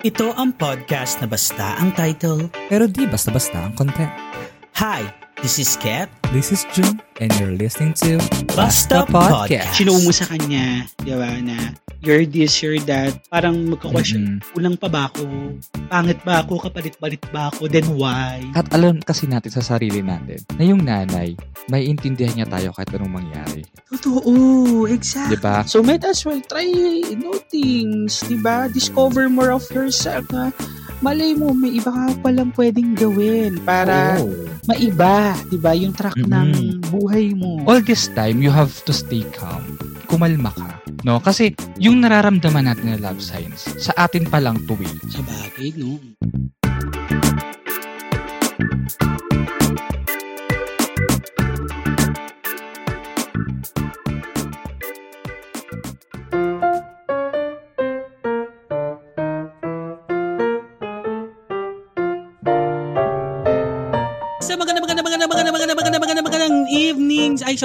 Ito ang podcast na basta ang title. Pero di basta-basta ang content. Hi, this is Kat. This is June, and you're listening to Basta Podcast. Sinuo mo sa kanya, di ba, na you're this, you're that. Parang magka-question, Mm. kulang pa ba ako? Pangit ba ako? Kapalit-palit ba ako? Then why? At alam kasi natin sa sarili natin na yung nanay, may intindihan niya tayo kahit anong mangyari. Totoo, exactly. Di ba? So might as well try new things, di ba? Discover more of yourself na malay mo, may iba ka palang pwedeng gawin para Oo. maiba, di ba? Yung track Mm-mm. ng buhay mo. All this time, you have to stay calm. Kumalma ka. No? Kasi yung nararamdaman natin na love signs, sa atin pa lang tuwi. Sa bagay, no?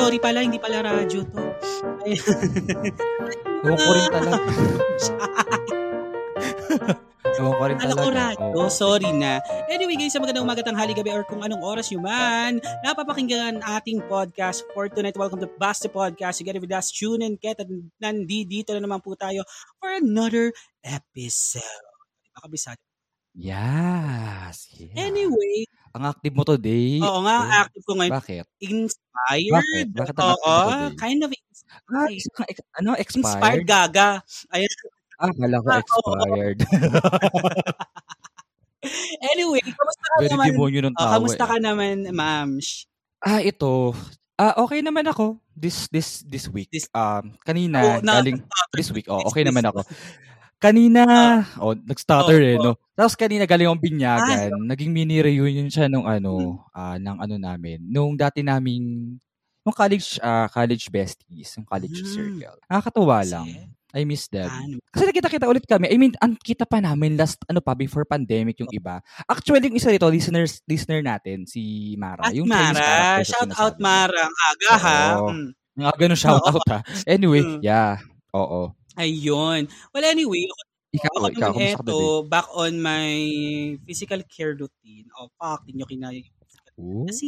Sorry pala, hindi pala radyo to. Ewan ko rin talaga. Ewan ko rin Kala ko talaga. radyo. Oo. Sorry na. Anyway guys, sa magandang umaga, tanghali, gabi, or kung anong oras nyo man, napapakinggan ating podcast for tonight. Welcome to Basta Podcast. Together with us, Tune and Ket. At nandito na naman po tayo for another episode. Makabisado. Yes. Yeah. Anyway, Ang active mo today. oo nga, Eh, active ko ngayon. Bakit? Inspired. Bakit? Bakit ang Oo, today? kind of Ah, inspired. ex- ano, Inspired expired? gaga. Ayan. Ah, kala ko Ah, expired. Anyway, kamusta ka Very naman? demonyo ng Oh, tao. kamusta eh. ka naman, ma'am? Ah, ito. Ah, okay naman ako this this this week. This- um kanina Oh, na- galing this week. Oh, okay this- naman ako. Kanina, oh, nag-stutter Oh, eh, oh. no? Tapos kanina galing akong Ah, binyagan. Naging mini reunion siya nung ano, ah, ng ano namin. Nung dati naming nung college ah, college besties, yung college Hmm. circle. Nakakatuwa lang. Kasi, I miss them. ano, Kasi nakita-kita ulit kami. I mean, ang kita pa namin last, ano pa, before pandemic yung iba. Actually, yung isa dito, listeners, listener natin, si Mara. At yung Chinese Mara, sa shout out. Mara, ang aga ha. Oo. Mm. Nga, ganun shout out ha. Anyway, Mm. yeah. Oo. Ayun. Well, anyway, ako, Ikaw, ako ikaw, naman eto, back on my physical care routine. Oh, fuck, di nyo kinaya yung physical. Kasi,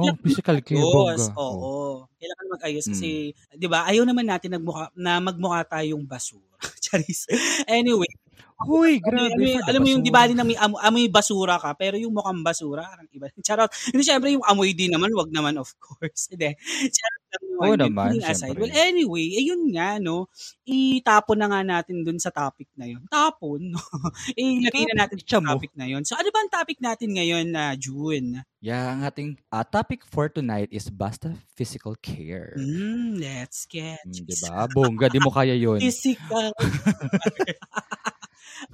Oh, physical care, Ayos, bongga. oo. Oh. Kailangan mag-ayos kasi, di ba, ayaw naman natin nagmukha, na magmukha tayong basura. Charis. Anyway, Alam, grabe. mo yung- for the alam mo yung, di ba, na may amo- amoy basura ka, pero yung mukhang basura, parang iba. Charot. Hindi, syempre, yung amoy din naman, wag naman, of course. Hindi. Charot lang naman. Yun. naman, aside. Well, anyway, ayun nga, no, itapon na nga natin dun sa topic na yun. Tapon, no? Ilagay na natin sa topic na yun. So, ano ba ang topic natin ngayon na June? Yeah, ang ating ah, topic for tonight is basta physical care. Hmm, let's get Mm, di ba? Bongga, di mo kaya yun. Physical.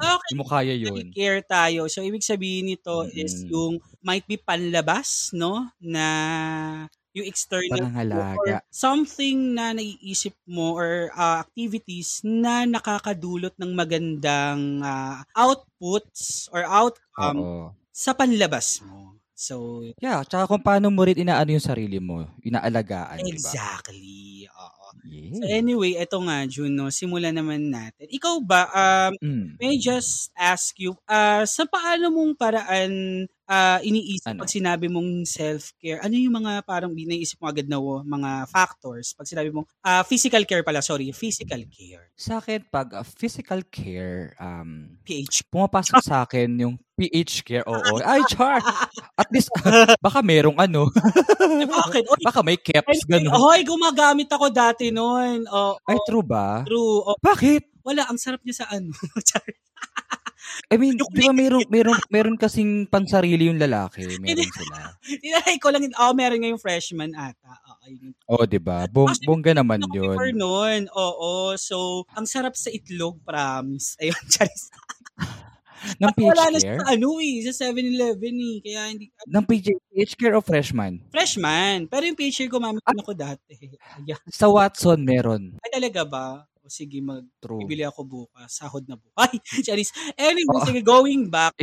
Okay. Di mo kaya yun. care tayo. So, ibig sabihin nito is Mm. yung might be panlabas, no? Na yung external or something na naiisip mo or uh, activities na nakakadulot ng magandang uh, outputs or outcome Oo. sa panlabas mo. So, Yeah, tsaka kung paano mo rin inaano yung sarili mo, inaalagaan, ba? exactly. Oo. Yeah. So, anyway, eto nga, Juno, simulan naman natin. Ikaw ba, um, Mm. may just ask you, ah sa paano mong paraan ah, iniisip Ano? pag sinabi mong self-care? Ano yung mga parang binaisip mo agad na wo- mga factors pag sinabi mong ah, physical care pala, sorry, physical care. Sa akin, pag uh, physical care, um, PH. pumapasok sa akin yung PH care, oo. Ay, char! At least, baka merong ano, Bakit? Oy, baka may caps, ganun. Hoy, gumagamit ako dati noon. Oh, Ay, true ba? true. Oh, Bakit? wala, ang sarap niya sa ano. I mean, di ba meron, meron, meron kasing pansarili yung lalaki, meron sila. Tinanay ko lang, oh, meron ngayong freshman ata. Yun. Oo, di ba? Bong, Actually, bongga naman Ako before yun. noon. Oo. So, ang sarap sa itlog, promise. Ayun, charis. Ng At wala na PH siya care? sa ano eh, sa 7-Eleven eh. Kaya hindi, Ng PH, PH care o freshman? freshman. Pero yung picture ko, mami, Ah. ko dati. Ayan. Sa Watson, meron. Ay, talaga ba? O sige, mag, True. bibili ako bukas. Sahod na bukas. Ay, charis. Anyway, Oo. sige, going back.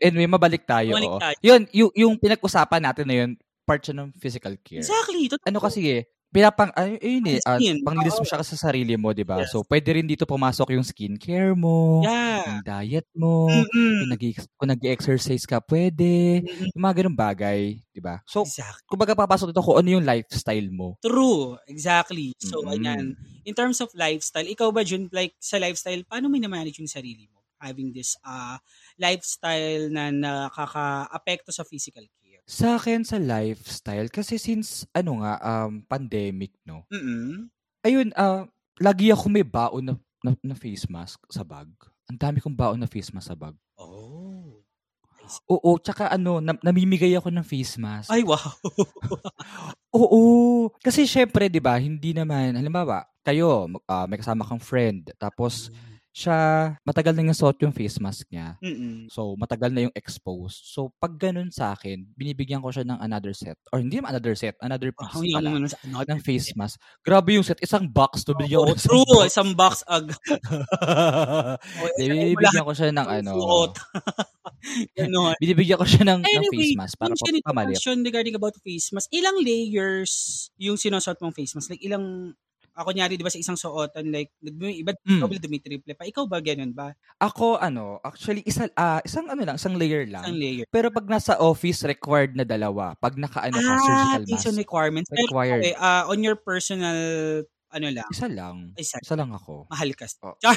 Anyway, mabalik tayo. Balik oo. tayo. Yun, yung, yung pinag-usapan natin na yun, part siya ng physical care. Exactly. Totoo. Ano kasi eh, pinapang ay ayun eh, ah, Skin, panglinis mo siya sa sarili mo, 'di ba? Yes. So pwede rin dito pumasok yung skincare mo, Yeah. yung diet mo, Mm. kung nag kung nag-e-exercise ka pwede, Mm. yung mga gano'ng bagay, 'di ba? So Exactly. kumbaga papasok dito kung ano yung lifestyle mo. True. Exactly. So, Mm. ayan. In terms of lifestyle, ikaw ba, Jun, like, sa lifestyle, paano mo na-manage yung sarili mo? Having this uh, lifestyle na nakaka-apekto sa physical care. Sa akin sa lifestyle kasi since ano nga um pandemic, no. Mm. Ayun, ah, lagi ako may baon na, na, na face mask sa bag. Ang dami kong baon na face mask sa bag. Oh. Oo, tsaka ano, nam- namimigay ako ng face mask. Ay, wow. Oo. Kasi syempre, 'di ba, hindi naman halimbawa, kayo ah, may kasama kang friend tapos siya matagal na niyang suot yung face mask niya. Mm-mm. So, matagal na yung exposed. So, pag ganun sa akin, binibigyan ko siya ng another set. Or hindi another set, another piece Oh, yung pala ano sa ano, ng face mask. Grabe yung set. Isang box to bigyan ko Oh, ng isang true. box. Isang box ag. Oh, binibigyan ko siya ng ano. Ganon. Binibigyan ko siya ng, ng Anyway, face mask para yung pamalit. question regarding about face mask, ilang layers yung sinusuot mong face mask? Like ilang, ako nyari, di ba sa isang suotan, like, iba Mm. double, dumi, triple pa. Ikaw ba ganun ba? Ako, ano, actually, isa, ah, isang ano lang, isang layer lang. Isang layer. Pero pag nasa office, required na dalawa. Pag naka-ano ka, ah, surgical these are mask, requirements. Pero, required. okay, ah, on your personal, ano lang, Isa lang. Isa. Isa lang ako. mahal ka. Oh. Char.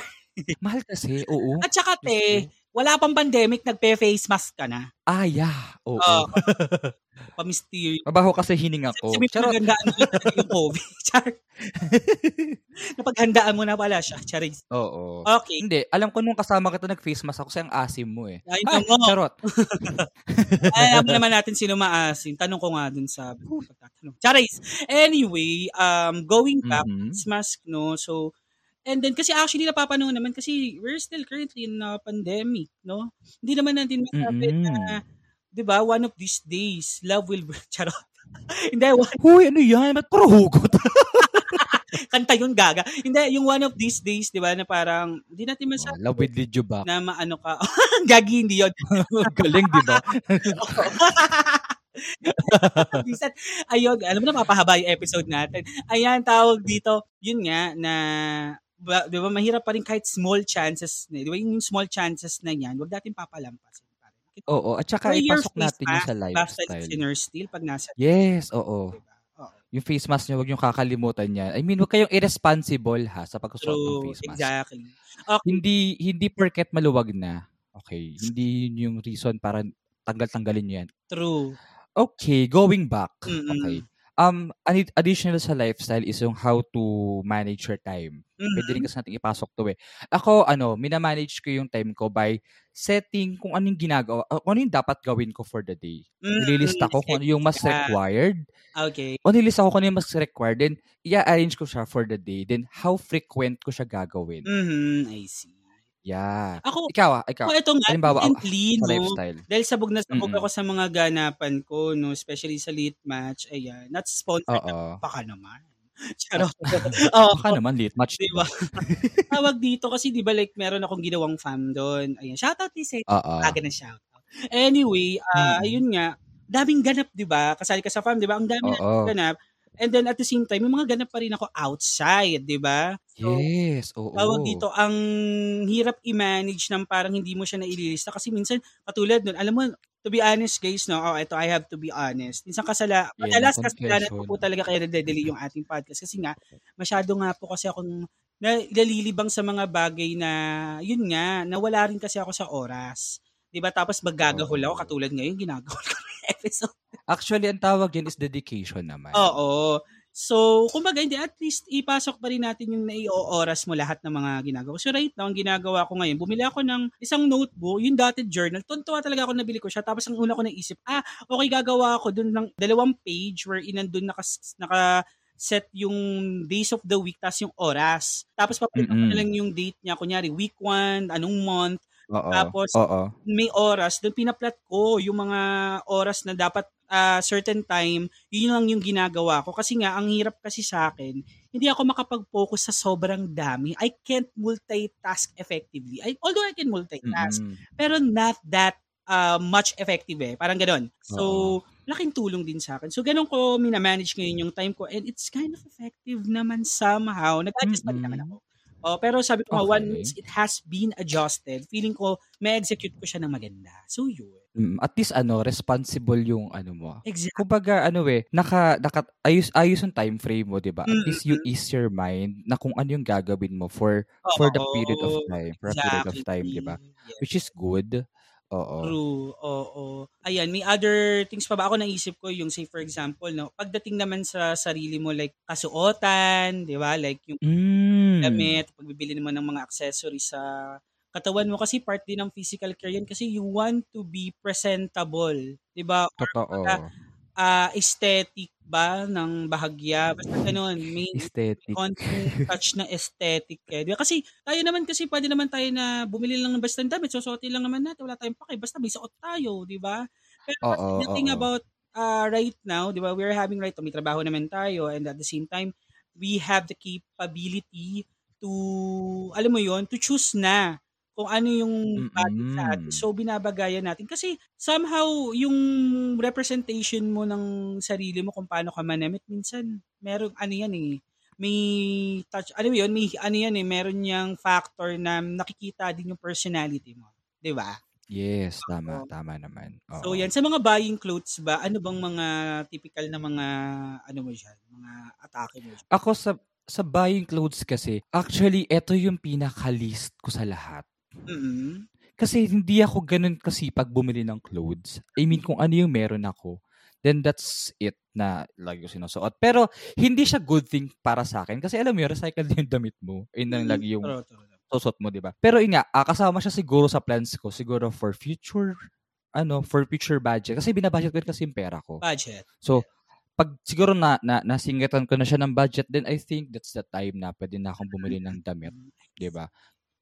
Mahal kasi, oo. At saka, te, wala pang pandemic, nagpe-face mask ka na. Ah, yeah. Oo. Oo. Pamisteryo. Mabaho kasi hininga ko. Sabi mo, Charot. magandaan mo yung COVID. Char. Napaghandaan mo na pala siya. Charis. Oo. Okay. Hindi, alam ko nung kasama kita nag-face mask ako kasi ang asim mo eh. Ay, Ah, nako. charot. Alam naman natin sino maasin. Tanong ko nga dun sa pagtatanong. Charis. Anyway, um, going back, Mhm. it's mask, no? So, and then, kasi actually, napapanood naman kasi we're still currently in a pandemic, no? Hindi naman natin masabi Mm-mm. na, di ba, one of these days, love will, charot. Hindi, one, Hoy, ano yan? Ba't puro hugot? kanta yun, gaga. Hindi, yung one of these days, di ba, na parang, hindi natin Oh, masabi love with Lidio ba? na maano ka. Gagi, hindi yun. Galing, di ba? Ayun, alam mo na, mapahaba yung episode natin. Ayan, tawag dito, yun nga, na, ba, di ba, mahirap pa rin kahit small chances, na, di ba, yung small chances na yan, wag natin papalampasin. Oo, at saka your ipasok natin mask, sa basta lifestyle. listener still, pag nasa, Yes, oo. di ba? Oo. Yung face mask nyo, huwag nyo kakalimutan yan. I mean, huwag kayong irresponsible ha sa pagsusuot ng face mask. exactly. Okay, Hindi hindi porket maluwag na. Okay, hindi yun yung reason para tanggal-tanggalin nyo yan. true. Okay, going back. Mm-mm. Okay. Um, additional sa lifestyle is yung how to manage your time. Mhm. Pwede rin kasi natin ipasok to eh. Ako, ano, minamanage ko yung time ko by setting kung anong ginagawa, uh, kung ano yung dapat gawin ko for the day. Mm, Nililista ko kung ano yung mas yeah. required. Okay. O nililista ko kung ano yung mas required. Then, i-arrange ko siya for the day. Then, how frequent ko siya gagawin. Mhm, I see. Yeah. Ako, Ikaw ah, ikaw. ako ito nga, Halimbawa, recently, no, lifestyle. Dahil sabog na sabog Mm-mm. ako sa mga ganapan ko, no, especially sa late match, ayan, not sponsored baka naman. Charot. Oo. Baka naman late match. Di ba? Tawag dito kasi di ba like meron akong ginawang fam doon. Ayan, shoutout ni Seth. Oo. Aga na shoutout. Anyway, ah Mm. ayun nga, daming ganap, di ba? Kasali ka sa fam, di ba? Ang dami na ganap. And then at the same time, may mga ganap pa rin ako outside, di ba? So, Yes, oo. tawag dito, ang hirap i-manage ng parang hindi mo siya naililista kasi minsan, katulad nun, alam mo, to be honest guys, no, oh, ito, I have to be honest. Minsan kasala, madalas ang kasalanan ko po talaga kaya nagde-delay yung ating podcast kasi nga, masyado nga po kasi akong na, nalilibang sa mga bagay na, yun nga, nawala rin kasi ako sa oras. 'Di ba Tapos maggagahol ako, katulad ngayon, ginagahol ko episode. Actually, ang tawag yan is dedication naman. Oo. So, kumbaga, hindi, at least ipasok pa rin natin yung nai-oras mo lahat ng mga ginagawa. So, right now, ang ginagawa ko ngayon, bumili ako ng isang notebook, yung dotted journal. Tuntua talaga ako nabili ko siya. Tapos, ang una ko naisip, ah, okay, gagawa ako dun ng dalawang page where inandun naka, naka set yung days of the week, tapos yung oras. Tapos, papalitan ko Mm-mm. na lang yung date niya. Kunyari, week 1, anong month, Oo. Tapos, Oo. may oras, doon pinaplat ko yung mga oras na dapat ah, certain time, yun lang yung ginagawa ko. Kasi nga, ang hirap kasi sa akin, hindi ako makapag-focus sa sobrang dami. I can't multitask effectively. I, although I can multitask, Mm-mm. pero not that uh, much effective eh. Parang ganon. So, Oo. laking tulong din sa akin. So, ganun ko minamanage ngayon yung time ko and it's kind of effective naman somehow. Nag-adjust pa rin naman ako. Oh, pero sabi ko Okay. once it has been adjusted, feeling ko may execute ko siya ng maganda. So, yun. Mm, At least ano, responsible yung ano mo. Exactly. Kumbaga ano eh, naka, naka ayos ayos yung time frame mo, 'di ba? At Mm, least you ease your mind na kung ano yung gagawin mo for for the period of time, for a period of time, 'di ba? Yes. Which is good. Oo. True. Oo. Ayan, may other things pa ba ako naisip ko yung say for example, no, pagdating naman sa sarili mo like kasuotan, 'di ba? Like yung Mm. Damit, pagbibili naman ng mga accessories sa katawan mo kasi part din ng physical care yan kasi you want to be presentable, 'di ba? Or Totoo. ah, aesthetic ba ng bahagya? Basta ganun, may Aesthetic. konting touch na aesthetic eh. Di ba? Kasi tayo naman kasi pwede naman tayo na bumili lang ng basta ng damit, susuotin lang naman natin, wala tayong pake, basta may suot tayo, di ba? Pero kasi Oo, the thing oo. about uh, right now, di ba, we're having right, may trabaho naman tayo and at the same time, we have the capability to, alam mo yon to choose na kung ano yung bagay sa atin. So, binabagayan natin. Kasi somehow, yung representation mo ng sarili mo kung paano ka manamit, minsan, meron, ano yan eh, may touch, ano yun, may, ano yan eh, meron niyang factor na nakikita din yung personality mo. Di ba? Yes, tama, Oo. tama naman. So Oo. yan, sa mga buying clothes ba, ano bang mga typical na mga, ano mo dyan, mga atake mo dyan? Ako sa sa buying clothes kasi, actually, ito yung pinaka-list ko sa lahat. mm Kasi hindi ako ganun kasipag bumili ng clothes. I mean, kung ano yung meron ako, then that's it na lagi ko sinusuot. Pero, hindi siya good thing para sa akin. Kasi alam mo yun, recycle din yung damit mo. Yun lang lagi yung True, true, true. Susot mo, di ba? Pero yun nga, ah, kasama siya siguro sa plans ko. Siguro for future, ano, for future budget. Kasi binabudget ko rin kasi yung pera ko. Budget. So, pag siguro na, na nasingatan ko na siya ng budget, then I think that's the time na pwede na akong bumili ng damit, di ba?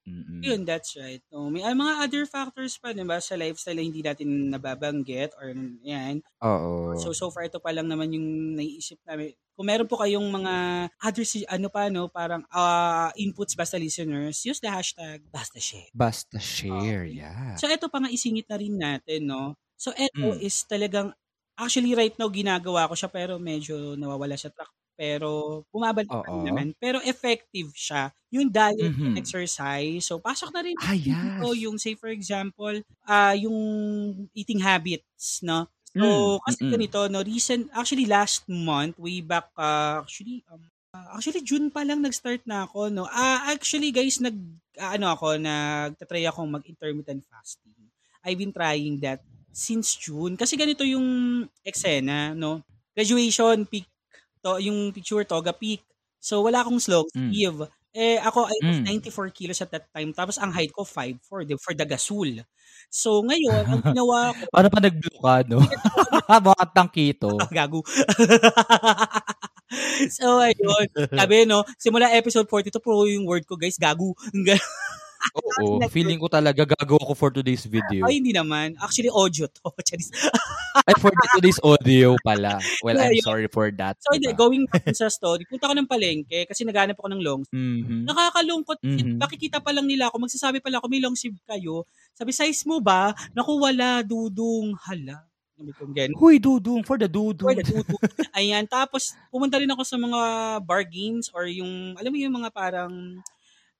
Mm-mm. Yun, that's right. No, may ah, mga other factors pa, di ba, sa lifestyle na hindi natin nababanggit or yan. Oo. So, so far, ito pa lang naman yung naiisip namin. Kung meron po kayong mga other, si- ano pa, no, parang ah, inputs basta listeners, use the hashtag basta share. Basta share, Okay. yeah. So, ito pa nga isingit na rin natin, no? So, ito Mm. is talagang, actually right now, ginagawa ko siya, pero medyo nawawala sa track. Pero, bumabalik Oo. naman. Pero effective siya. Yung diet Mhm. exercise. So, pasok na rin Ah, dito yes. yung, say for example, ah yung eating habits, no? So, Mm, kasi mm-mm. ganito, no, recent, actually last month, way back, ah, actually, um, ah, actually June pa lang nag-start na ako, no. Ah, actually guys, nag ah, ano ako, nagtatry akong mag-intermittent fasting. I've been trying that since June kasi ganito yung eksena, no. Graduation peak to yung picture toga peak. So wala akong slow Mm. sleeve. Eh ako I was Mm. 94 kilos at that time tapos ang height ko 5 for the for the gasol. So ngayon ang ginawa ko Ano pa nag-blue ka, no? Baka tangkito. Ah, gago. so, ayun. Sabi, no, simula episode 42, pro yung word ko, guys, gago. Oo. Feeling ko talaga gagawa ko for today's video. Ay, hindi naman. Actually, audio to. Ay, for today's audio pala. Well, Yeah, I'm sorry for that. So, diba? going back sa story, punta ko ng palengke kasi naghanap ako ng long sleeve. Mhm. Nakakalungkot. Mhm. Makikita pa lang nila ako. Magsasabi pala ako, may long sleeve kayo. Sabi, size mo ba? Naku, wala, dudong. Hala. Ganun. Huy, dudong. For the dudong. Or natuto. Ayan. Tapos, pumunta rin ako sa mga bargains or yung, alam mo yung mga parang,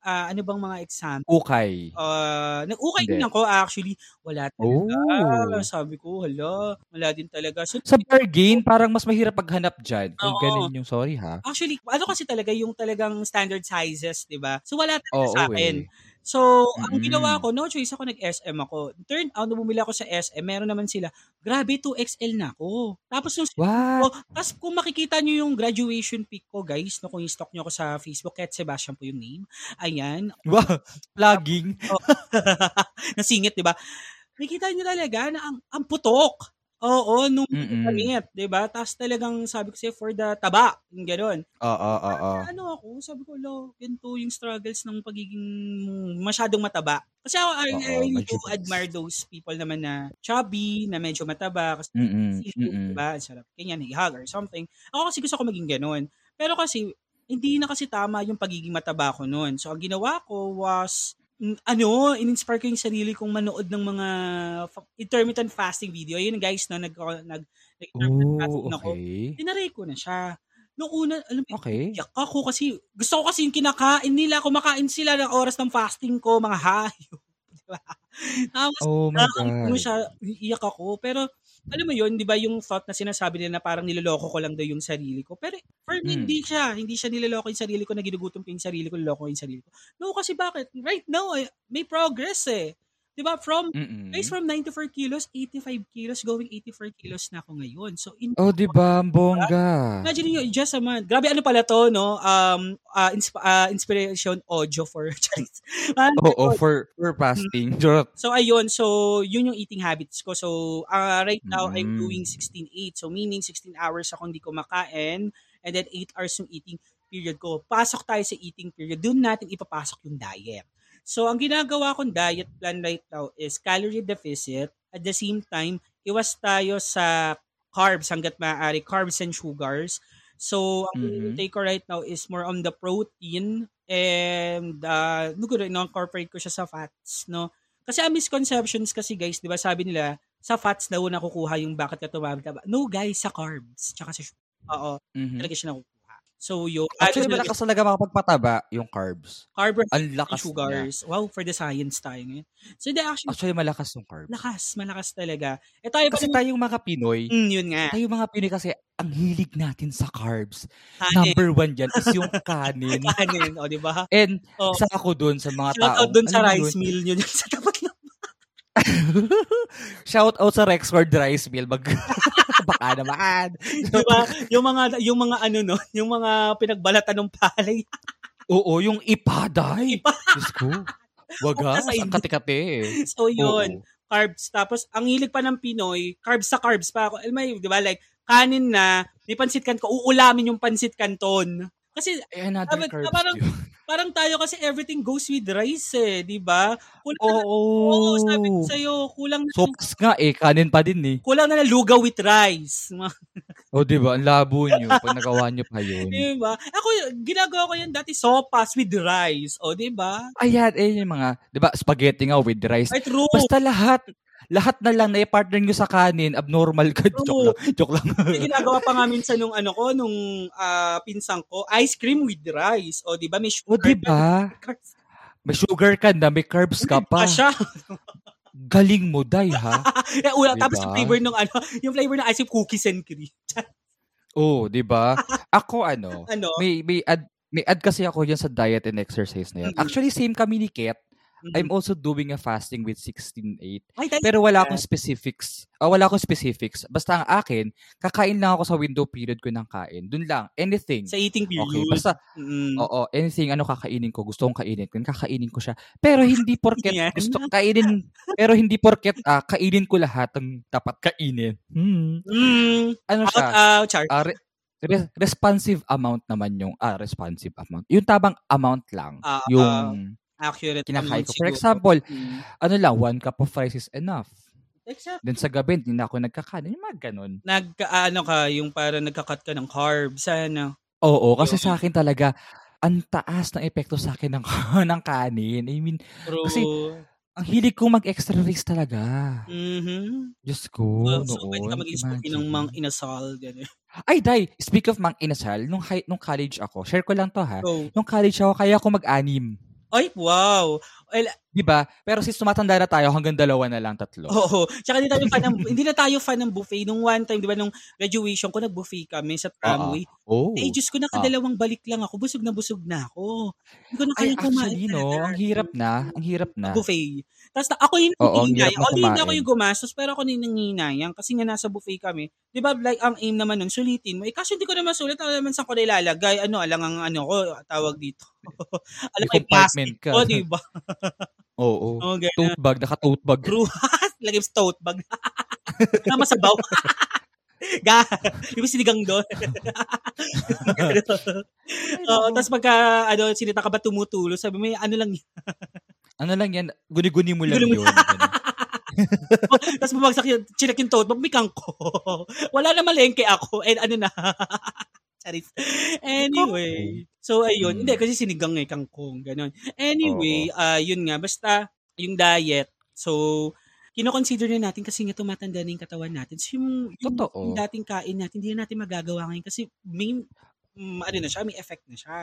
ah, ano bang mga exam? Ukay. Uh, nag-ukay din ako actually. Wala talaga. Oh. Sabi ko, hala, wala din talaga. So, Sa bargain, parang mas mahirap paghanap dyan. Kung Oo. ganun yung sorry ha. actually, ano kasi talaga yung talagang standard sizes, di ba? So, wala talaga Oo sa akin. eh. So, ang Mm-mm. ginawa ko, no choice ako, nag-SM ako. Turn out, bumili ako sa SM, meron naman sila, grabe, 2XL na ako. Tapos yung What? ko, tapos kung makikita nyo yung graduation pic ko, guys, no, kung i-stalk nyo ako sa Facebook, Ket Sebastian po yung name. Ayan. Wow. Plugging. Nasingit, di ba? Nakikita nyo talaga na ang, ang putok. Oo, nung damit, di ba? Tapos talagang sabi ko sa'yo, for the taba, yung gano'n. Oo, oo, oo. Ano ako, sabi ko, lo, ganito yung struggles ng pagiging masyadong mataba. Kasi ako, I, Oo, I do admire those people naman na chubby, na medyo mataba, kasi Mm-mm. diba? Ang sarap. Ganyan, i-hug or something. Ako kasi gusto ko maging ganun. Pero kasi, hindi na kasi tama yung pagiging mataba ko noon. So, ang ginawa ko was, ano, in-inspire ko yung sarili kong manood ng mga fa- intermittent fasting video. Ayun guys, no, nag, nag, nag-intermittent Oh, fasting ako. okay. Tinaray ko na siya. Noong una, alam mo, Okay. iyak ako kasi gusto ko kasi yung kinakain nila. Kumakain sila ng oras ng fasting ko, mga hayop. Diba? Tapos, Oh my ano God. siya, iyak ako. Pero, alam mo yun, di ba yung thought na sinasabi nila na parang niloloko ko lang daw yung sarili ko. Pero, for me, Hmm. hindi siya. Hindi siya niloloko yung sarili ko, na ginugutom ko yung sarili ko, niloloko ko yung sarili ko. No, kasi bakit? Right now, may progress eh. Di ba? From, Mm-mm. guys, from 94 kilos, 85 kilos, going 84 kilos na ako ngayon. So, in Oh, di ba? Bongga. Imagine nyo, just a month. Grabe, ano pala to, no? Um, uh, insp- uh, inspiration audio for Chinese. Ah, Oo, for, for fasting. Charot. So, ayun. So, yun yung eating habits ko. So, uh, right now, I'm Mm. doing 16-8. So, meaning 16 hours ako hindi kumakain and then 8 hours yung eating period ko. Pasok tayo sa eating period. Doon natin ipapasok yung diet. So, ang ginagawa kong diet plan right now is calorie deficit. At the same time, iwas tayo sa carbs hanggat maaari, carbs and sugars. So, ang Mhm. intake ko right now is more on the protein and uh, no good, no-incorporate ko siya sa fats, no? Kasi ang misconceptions kasi guys, di ba sabi nila, sa fats daw nakukuha yung bakit ka tumaba. No guys, sa carbs. Tsaka sa sugar. Oo, Mhm. talaga siya nakukuha. So, yung Actually, malakas talaga makapagpataba yung carbs. carbohydrates Ang and lakas niya. sugars. Wow, for the science tayo ngayon. So, hindi actually, Actually, malakas yung carbs. lakas, malakas talaga. Eh, tayo pa Kasi naman- tayong mga Pinoy, Mm, yun nga. tayong mga Pinoy kasi ang hilig natin sa carbs. Kanin. Number one dyan is yung kanin. Kanin, o, di ba? And Oh. isa ako dun sa mga Shout taong, out dun sa rice mill nyo sa tapat ng Shout out sa Rexford Rice Mill. Mag... Baka naman. di ba? Yung mga yung mga ano no, yung mga pinagbalatan ng palay. Oo, yung ipaday. Ipa- Diyos ko. Wagas, ang kate-kate. So yun, Oo. carbs. Tapos ang hilig pa ng Pinoy, carbs sa carbs pa ako. Alam mo, yun, di ba? Like kanin na, may pansit kanton, uulamin yung pansit kanton. Kasi Eh, another Dapat- carbs parang-. Parang tayo kasi everything goes with rice eh, di ba? Kulang na, Oo. oo, sabi ko sa'yo, kulang na, Sopas nga eh, kanin pa din eh. kulang na na lugaw with rice. O, di ba? Ang labo nyo pag nagawa nyo pa yun. Di ba? Ako, ginagawa ko yan dati sopas with rice. O, di ba? Ayan, eh, yung mga, di ba, spaghetti nga with rice. Ay, true. Basta lahat, lahat na lang na i-partner nyo sa kanin, abnormal ka. True. Joke lang. Joke lang. Ginagawa pa nga minsan nung ano ko, nung ah, pinsang ko, ice cream with rice. O, di ba? May o, sugar. di ba? May sugar ka na, may carbs ka Pa siya. Galing mo, day, ha? Eh, ula, Diba? Tapos yung flavor ng ano, yung flavor ng ice cream, cookies and cream. Oo, di ba? Ako, ano, Ano? may, may ad, may ad kasi ako dyan sa diet and exercise na yan. Actually, same kami ni Ket. Mhm. I'm also doing a fasting with 16-8. Ay, Pero wala akong specifics. Ah, wala akong specifics. Basta ang akin, kakain lang ako sa window period ko ng kain. Doon lang. Anything. sa eating period. Okay. Basta, Mm. oo, anything ano kakainin ko, gusto kong kainin kakainin ko siya. Pero hindi porket Yan. gusto kainin, pero hindi porket ah, kainin ko lahat ng dapat kainin. Hmm. Mm. Ano Out, siya? uh, char. Ah, re- re- responsive amount naman yung, ah, responsive amount. Yung tabang amount lang. Ah, yung accurate. kinakain ko. For example, Mm. ano lang, one cup of rice is enough. Except, Then sa gabi, hindi na ako nagkakanin. Yung mga ganun. nag, ano ka, yung parang nagka-cut ka ng carbs, ano. Oo, kasi sa akin talaga, ang taas ng epekto sa akin ng, ng kanin. I mean, True. Kasi, ang hilig kong mag-extra rice talaga. Mhm. Diyos ko, Well, so, noon. pwede ka maging spooky ng mang inasal. Gano'n. Ay, Day, speak of mang inasal, nung, high, nung college ako, share ko lang to ha. So, Nung college ako, kaya ako mag-anim. Ay, wow. Well, Di ba? Pero since tumatanda na tayo, hanggang dalawa na lang, tatlo. Oo. Tsaka hindi tayo fan ng, hindi na tayo fan ng buffet. Nung one time, di ba, nung graduation ko, nag-buffet kami sa tramway. Oh. Eh, Diyos ko, nakadalawang balik lang ako. Busog na busog na ako. Hindi ko na Ay, kaya kumain. actually, no, ang hirap na. Ang hirap na. buffet. Tapos na, ako yung Oo, ang hirap nanginayang. na Although hindi ako yung gumastos, pero ako yung nanginayang. Kasi nga nasa buffet kami. Di ba, like, ang aim naman nun, sulitin mo. Eh, kasi hindi ko naman sulit. Ano naman saan ko nilalagay? Ano, alang ang ano ko, tawag dito. alam may plastic ka. ko, di ba? Oo. Oh, ganyan. Tote bag, naka-tote bag. True. Lagay sa tote bag. Tama sa baw. Ga, ba sinigang doon? Oo, tapos pagka, ano, sinita ka ba tumutulo, sabi mo, ano lang yun. Ano lang yan, guni-guni mo lang yun. Ganun. tapos bumagsak yun, chinek yung tote bag, may kangko. Wala na malengke ako, and ano na. Charis. Anyway. So, ayun. Mm. Hindi, kasi sinigang eh, kangkong. Ganon. Anyway, ah yun nga. Basta, yung diet. So, kino-consider na natin kasi nga tumatanda na yung katawan natin. So, yung, yung, Totoo. yung dating kain natin, hindi na natin magagawa ngayon kasi may, mm, ano na siya, may effect na siya.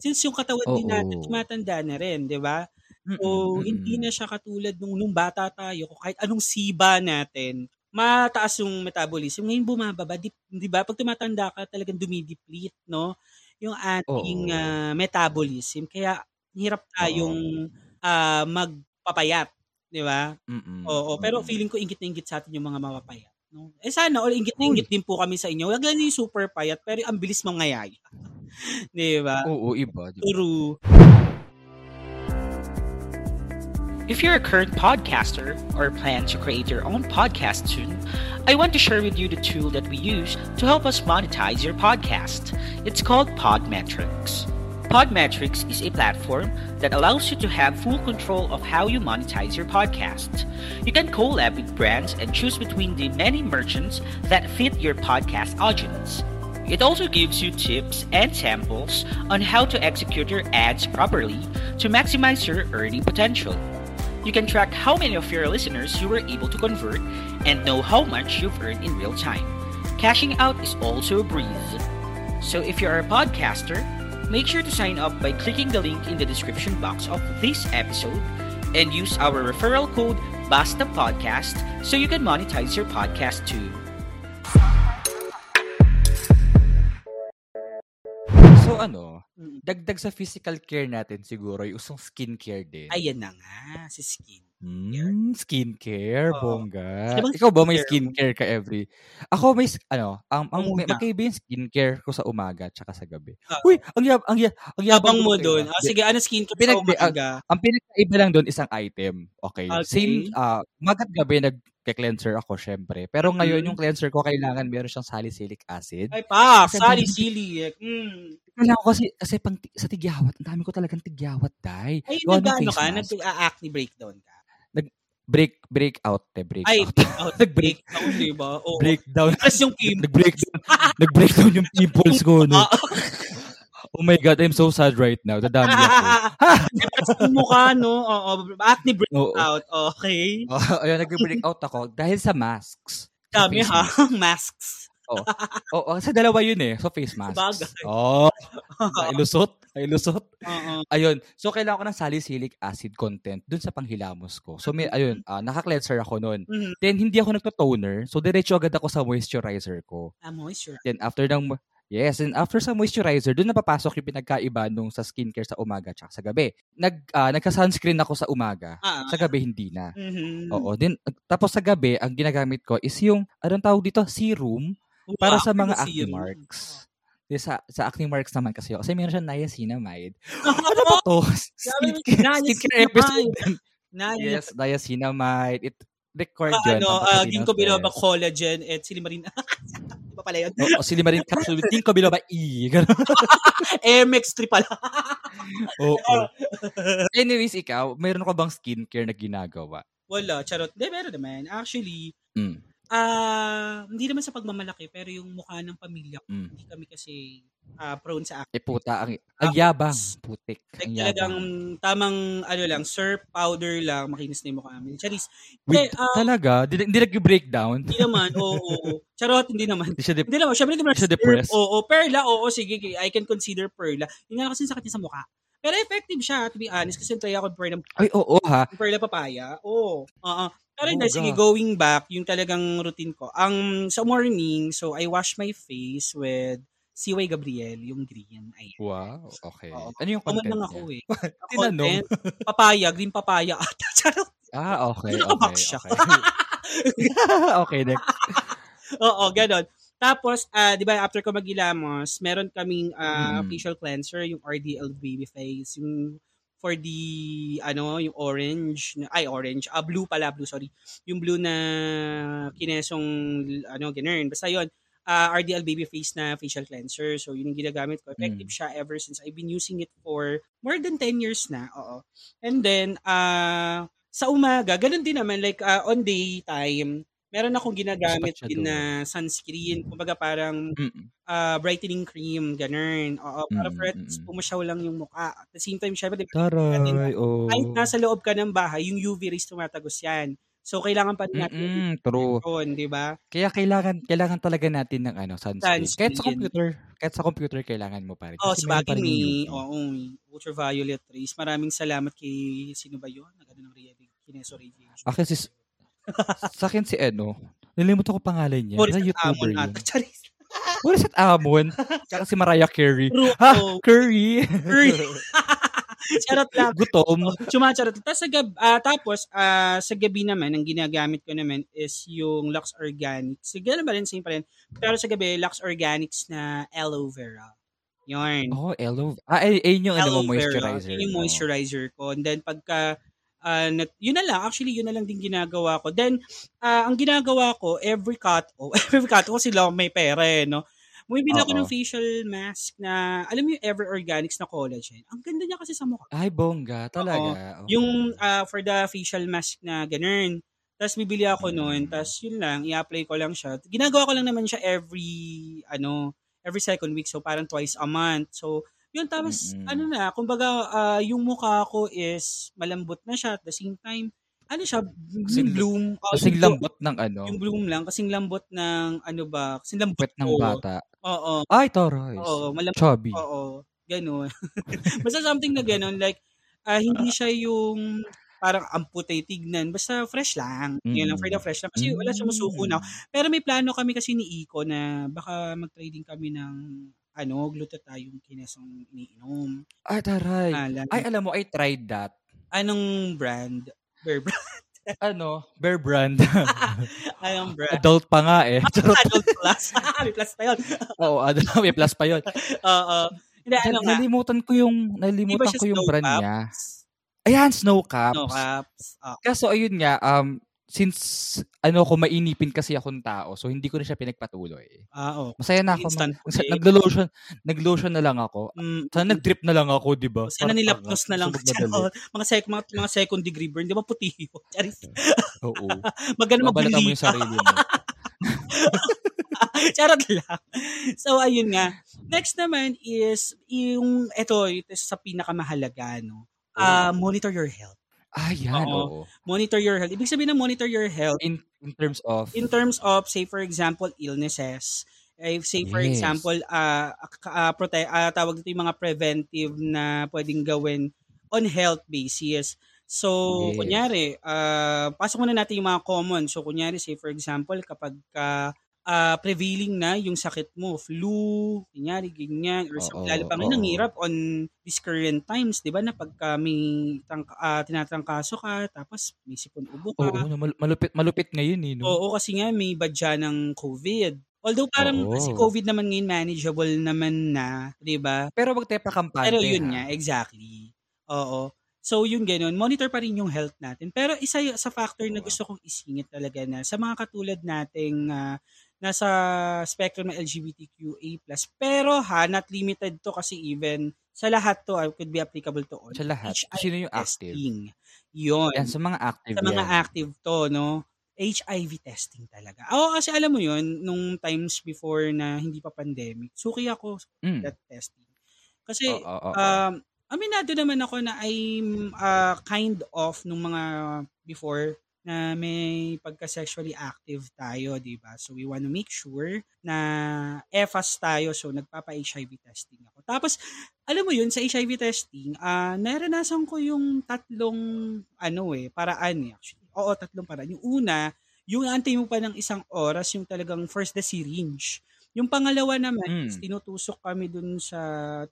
Since yung katawan din natin tumatanda na rin, di ba? So, hindi na siya katulad nung, nung bata tayo, kahit anong siba natin, mataas yung metabolism. Ngayon bumababa, di, di ba? Pag tumatanda ka, talagang dumideplete, no? Yung ating ah, metabolism. Kaya, hirap tayong ah, magpapayat, di ba? Mm-mm, Oo, pero feeling ko ingit na ingit sa atin yung mga mapapayat. No? Eh sana, all ingit na ingit din po kami sa inyo. Wag lang yung super payat, pero ang bilis mangayaya. di ba? Oo, iba. di ba? True. If you're a current podcaster or plan to create your own podcast soon, I want to share with you the tool that we use to help us monetize your podcast. It's called Podmetrics. Podmetrics is a platform that allows you to have full control of how you monetize your podcast. You can collab with brands and choose between the many merchants that fit your podcast audience. It also gives you tips and samples on how to execute your ads properly to maximize your earning potential. You can track how many of your listeners you were able to convert and know how much you've earned in real time. Cashing out is also a breeze. So if you're a podcaster, make sure to sign up by clicking the link in the description box of this episode and use our referral code Basta Podcast so you can monetize your podcast too. So ano, Mm. dagdag sa physical care natin siguro, yung usong skincare din. Ayan na nga, si skin. Hmm, skincare, Oo. bongga. Bang Ikaw ba may skincare skincare ka every? Ako may ano, ang ang may, magkaiba yung skincare ko sa umaga at sa gabi. Oo. Uy, ang yab ang yab ang yabang Yabang mo doon. Ah, ah. sige, ano skin ko sa Pinag- umaga? Ang pinakaiba lang doon isang item. Okay. Okay. Same ah umaga at gabi nagke-cleanser ako syempre. Pero ngayon Mhm. yung cleanser ko kailangan meron siyang salicylic acid. Ay pa, Kasi sali ang- sili. Mm. Kailangan ko kasi kasi pang sa tigyawat, ang dami ko talagang tigyawat, dai. Ay, nag-ano ka? Nag-acne breakdown ka? Break break out, te, break Ay, out. break out. Nag-break breakdown, di ba? Oo. breakdown. Tapos yung pimple. Nag-breakdown. Nag-breakdown yung pimples ko. No? Oh my God, I'm so sad right now. Dadami ako. Yung mukha, no? Oo, acne breakout. Okay. Oh, ayun, nag-break out ako dahil sa masks. Dami ha, mask. masks. Oo, oh, sa dalawa yun eh. So, face masks. Bagay. Oh, ilusot. Ilusot. Oo. Ayun. So, kailangan ko ng salicylic acid content dun sa panghilamos ko. So, may, ayun, ah, naka-cleanser ako nun. Mhm. Then, hindi ako nagto-toner. So, diretso agad ako sa moisturizer ko. Ah, moisture. Then, after ng, yes, and after sa moisturizer, dun napapasok yung pinagkaiba nung sa skincare sa umaga at sa gabi. Nag, ah, nagka-sunscreen ako sa umaga. Ah, Sa gabi, hindi na. mhm. Oo. Then, tapos sa gabi, ang ginagamit ko is yung, anong tawag dito? Serum para sa mga acne marks. Sa, sa acne marks naman kasi ako. Kasi meron siyang niacinamide. ano ba to? Skincare, skincare episode. Yes, niacinamide. It record Ah, yun. ano, uh, ginkgo biloba collagen at silimarin. Di ba pala yun? Oo, si Limarin capsule with ginkgo biloba E. Ganun. MX3 pala. Oo. Anyways, ikaw, mayroon ka bang skincare na ginagawa? Wala, charot. Hindi, meron naman. Actually, Mm. Ah hindi naman sa pagmamalaki, pero yung mukha ng pamilya ko, Mm. hindi kami kasi ah, prone sa acne. Eh puta, ang, ang yabang. Putik. Like Ang talagang yabang. tamang ano lang, syrup powder lang, makinis na yung mukha namin. Charis. Wait, Hindi, ah, talaga? Di, di nag-breakdown? hindi naman, oo, oo. Charot, hindi naman. Di siya Hindi naman, syempre hindi naman Siya depressed? Oo, perla, oo, sige, I can consider perla. Nga lang kasi sakit niya sa mukha. Pero effective siya, to be honest, kasi try ako perla, Ay, oo ha. perla papaya. Oo. Oo. Pero Oh, hindi, sige, going back, yung talagang routine ko. Ang sa morning, so I wash my face with CY Gabriel, yung green. Ayan. Wow, okay. Oo. Ano yung content lang niya? ako eh. Tinanong. papaya, green papaya. ata. Charot. Ah, okay, Nakabox okay, siya. okay. okay, next. Oo, ganon. Tapos, ah, di ba, after ko mag-ilamos, meron kaming ah, Mm. facial cleanser, yung RDL Baby Face, yung for the, ano, yung orange, na- ay, orange, ah, blue pala, blue, sorry. Yung blue na kinesong, ano, ganun. Basta yun, ah, RDL Baby Face na facial cleanser. So, yun yung ginagamit ko. Effective Mm. siya ever since I've been using it for more than 10 years na. Oo. And then, ah, sa umaga, ganun din naman, like, ah, on daytime, meron akong ginagamit din na sunscreen. Kumbaga parang Mm. ah, brightening cream, ganun. Oo, para Mm, for at mm, mm. pumasyaw lang yung mukha. At the same time, syempre, Taray, oh. kahit nasa loob ka ng bahay, yung UV rays tumatagos yan. So, kailangan pa rin natin Mm, true. yun, di ba? Kaya kailangan kailangan talaga natin ng ano, sunscreen. Kahit sa Sunscreen. computer, kahit sa computer kailangan mo pa rin. Oh, may, yung UV. oo, may ultraviolet rays. Maraming salamat kay, sino ba yun? Nagano ng kineso radiation. Akin si sa akin si ano, nilimutan ko pangalan niya. Boris at YouTuber Amon yun. Charis. Boris at Amon. Tsaka si Mariah Carey. Ha? Oh, Curry. Curry. Charot lang. Gutom. Chumacharot. Tapos sa, gab, ah, tapos, ah, sa gabi naman, ang ginagamit ko naman is yung Lux Organics. Sige naman rin, same pa rin. Pero sa gabi, Lux Organics na aloe vera. Yun. Oh, aloe. Ah, ay, ayun yung ano aloe vera. moisturizer. Yun yung no? moisturizer ko. And then pagka nat- yun na lang actually yun na lang din ginagawa ko. Then ah, ang ginagawa ko every cut oh, every cut ko sila may pera eh, no. Bumibili ako ng facial mask na alam mo yung Ever Organics na collagen. Ang ganda niya kasi sa mukha. Ay, bongga. Talaga. Okay. Yung ah, for the facial mask na ganun. Tapos bibili ako noon, tapos yun lang, i-apply ko lang siya. Ginagawa ko lang naman siya every, ano, every second week. So, parang twice a month. So, yun, tapos, Mm-mm. ano na, kumbaga, ah, yung mukha ko is malambot na siya. At the same time, ano siya, Kasing- bloom. oh, Kasing lambot ng ano, Yung bloom lang, kasing lambot ng, ano ba, kasing lambot pet ng ko. bata. Oo, Ay, taray. oo, malambot Chubby. Oo, ganun. Basta something na ganun. Like, ah, hindi siya yung parang amputay tignan. Basta fresh lang. Yun lang, for the fresh lang. Kasi wala sumusuko na. Pero may plano kami kasi ni Iko na baka mag-trading kami ng ano, glutathione kinesong iniinom. Ay, taray. Alam. Ay, alam mo, I tried that. Anong brand? Bear brand? Ano? Bear Brand. Anong brand? Adult pa nga eh. Adult Plus. May plus pa yun. Oo, adult. May plus pa yun. Oo. Hindi, ano nga. Nalimutan ko yung, nalimutan ko yung brand caps? niya. Ayan, Snow Caps. Snow caps. Ah, Kaso ayun nga, um, since ano ko mainipin kasi akong tao, so hindi ko na siya pinagpatuloy. ah, oh. Masaya na ako. Instant Mag, puti. naglo-lotion, naglotion na lang ako. Mm, Sana nag-drip na lang ako, di ba? Sana nilapnos na lang. madali. mga, sec, mga, mga second degree burn. Di ba puti yun? Charis. Oo. Magano Babalatan mo yung sarili mo. Charot lang. So, ayun nga. Next naman is, yung, ito, ito sa pinakamahalaga, no? Ah, monitor your health. Ah, yan. Oo. Oo. Monitor your health. Ibig sabihin na monitor your health In, in terms of, in terms of, say, for example, illnesses. Eh, say, for Yes. example, ah uh, prote- ah, tawag dito yung mga preventive na pwedeng gawin on health basis. So, Yes. kunyari, ah pasok muna natin yung mga common. So, kunyari, say, for example, kapag ka ah, prevailing na yung sakit mo, flu, kunyari, ganyan, or sa Oo, lalo pa oo. ngayon, ang hirap on these current times, di ba, na pagka may tang, ah, tinatrangkaso ka, tapos may sipon ubo ka, oo, na mal- malupit, malupit ngayon eh. No? Oo, kasi nga may badya ng COVID. Although parang Oo. kasi COVID naman ngayon manageable naman na, 'di ba? Pero wag tayo pakampante. Pero yun ha? nga, exactly. Oo. So yun ganun, monitor pa rin yung health natin. Pero isa y- sa factor na Oo. gusto kong isingit talaga na sa mga katulad nating ah, nasa spectrum ng LGBTQA+. Pero ha, not limited to kasi even sa lahat to, ah, could be applicable to all. Sa lahat. HIV Sino yung active? testing. Yun Yan, sa mga active sa mga yan. active to, no? HIV testing talaga. Ako kasi alam mo yun, nung times before na hindi pa pandemic, suki ako sa Mm. that testing. Kasi, Oo, oo, oo. um, aminado naman ako na I'm uh, kind of nung mga before na may pagka-sexually active tayo, di ba? So, we want to make sure na EFAS tayo. So, nagpapa-HIV testing ako. Tapos, alam mo yun, sa HIV testing, ah naranasan ko yung tatlong, ano eh, paraan eh. Actually, oo, tatlong paraan. Yung una, yung antay mo pa ng isang oras, yung talagang first the syringe. Yung pangalawa naman, Mm. is tinutusok kami dun sa,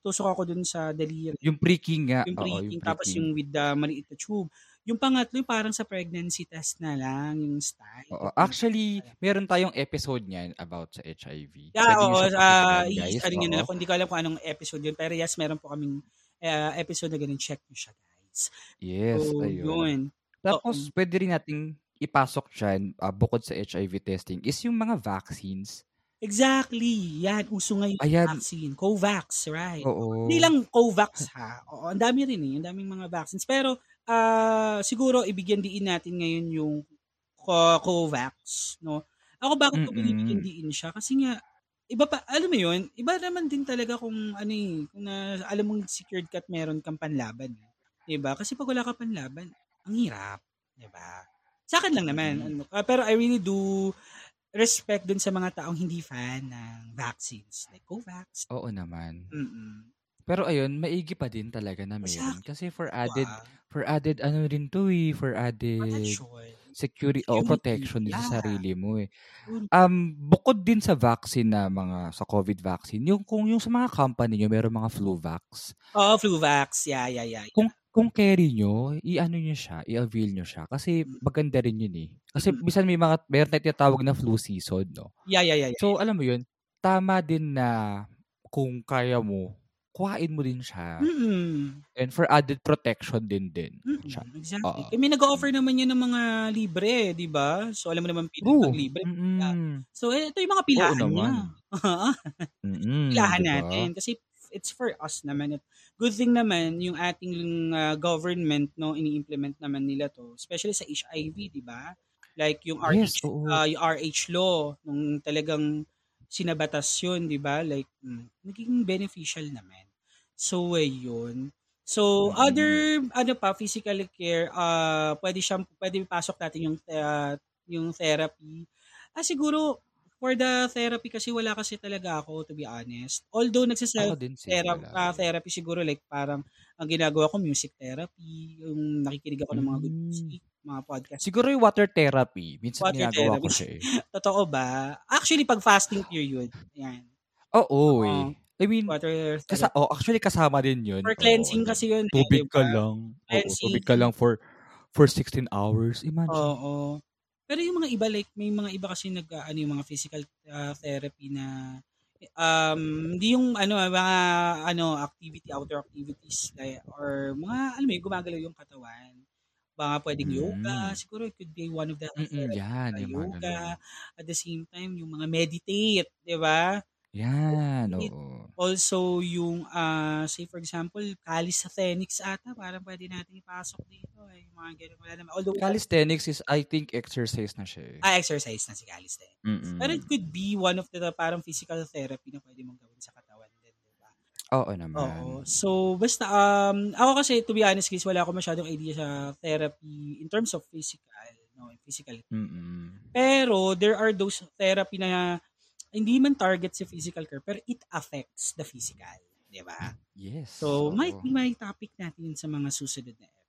tusok ako dun sa daliri. yung pricking nga. Yung Oo, pricking, tapos pricking. yung with the maliit na tube. Yung pangatlo, yung parang sa pregnancy test na lang, yung style. Oo. Actually, meron tayong episode niyan about sa HIV. Yeah, oo. siya Uh, nga Oo. nila, kung hindi ko alam kung anong episode yun. Pero yes, meron po kaming uh, episode na ganun. Check nyo siya, guys. Yes, so, ayun. yun. Tapos, Oo. pwede rin nating ipasok dyan, ah, bukod sa HIV testing, is yung mga vaccines. Exactly. Yan, uso ngayon Ayan. vaccine. Covax, right? Oo. Hindi lang Covax ha. Oo, ang dami rin eh. Ang daming mga vaccines. Pero ah siguro ibigyan diin natin ngayon yung Co- Covax, no? Ako bakit ko binibigyan diin siya? Kasi nga iba pa, alam mo yun, iba naman din talaga kung ano eh, kung na, alam mong secured ka at meron kang panlaban. Eh. 'Di ba? Kasi pag wala ka panlaban, ang hirap, 'di ba? Sa akin lang naman. Mm. Ano, ah, pero I really do respect dun sa mga taong hindi fan ng vaccines. Like Covax. Oo naman. Mm-mm. Pero ayun, maigi pa din talaga na meron. Kasi for added, wow. for added ano rin to eh, for added Protection. security o Security. protection Yeah. sa sarili mo eh. Um, bukod din sa vaccine na mga, sa COVID vaccine, yung kung yung sa mga company nyo, meron mga flu vax. Oo, flu vax. Yeah, yeah, yeah. Kung kung carry nyo, i-ano nyo siya, i-avail nyo siya. Kasi maganda rin yun eh. Kasi Mm. bisan may mga, meron tayong tinatawag na flu season, no? Yeah, yeah, yeah. yeah. So, alam mo yun, tama din na kung kaya mo, kuhain mo din siya. Mm-mm. And for added protection din din. Mm-mm. siya. Exactly. Oo. Kami nag-offer naman yan ng mga libre, di ba? So, alam mo naman, pinag libre. Mm-mm. So, eh, ito yung mga Oo pilahan niya. naman. Mm-mm, pilahan diba? natin. Kasi it's for us naman. At good thing naman, yung ating uh, government, no, ini-implement naman nila to. Especially sa HIV, di ba? Like yung Yes, RH, oo. uh, yung RH law, nung talagang sinabatas yun, di ba? Like, mm, naging beneficial naman. So, eh, yun. So, Mm-mm. other, ano pa, physical care, uh, pwede siyang, pwede pasok natin yung, uh, yung therapy. Ah, siguro, for the therapy kasi wala kasi talaga ako, to be honest. Although, Ako nagsiself din sis, therapy, therapy siguro, like, parang, ang ginagawa ko, music therapy, yung nakikinig ako ng mga good Mm. music, mga podcast. Siguro yung water therapy. Minsan Water ginagawa ko therapy. siya eh. Totoo ba? Actually, pag fasting period, yan. Oo Oo. eh. I mean, Water kasa oh, actually kasama din yun. For Oo, cleansing like, kasi yun. eh, Tubig ka diba? lang. Oo, Cleansing. tubig ka lang for for 16 hours. Imagine. Oo. Pero yung mga iba, like, may mga iba kasi nag, uh, ano, yung mga physical uh, therapy na, um, hindi yung, ano, mga, ano, activity, outdoor activities, like, or mga, alam mo gumagalaw yung katawan. Baka pwedeng yoga, Mm. siguro it could be one of the therapy, yan, uh, yoga. At the same time, yung mga meditate, di ba? Yan, It- oo. Also, yung, uh, say for example, calisthenics ata, parang pwede natin ipasok dito. Eh. Yung mga ganun. Wala naman. Although, Calisthenics is, I think, exercise na siya eh. ah, exercise na si calisthenics. Mm-mm. Pero it could be one of the parang physical therapy na pwede mong gawin sa katawan din, di ba? Oo naman. Oo. So, basta, um, ako kasi, to be honest, guys, wala ako masyadong idea sa therapy in terms of physical, no, physical. Mm-mm. Pero, there are those therapy na hindi man target sa physical care, pero it affects the physical, di ba? Yes. So, oo. might be my topic natin sa mga susunod na episode.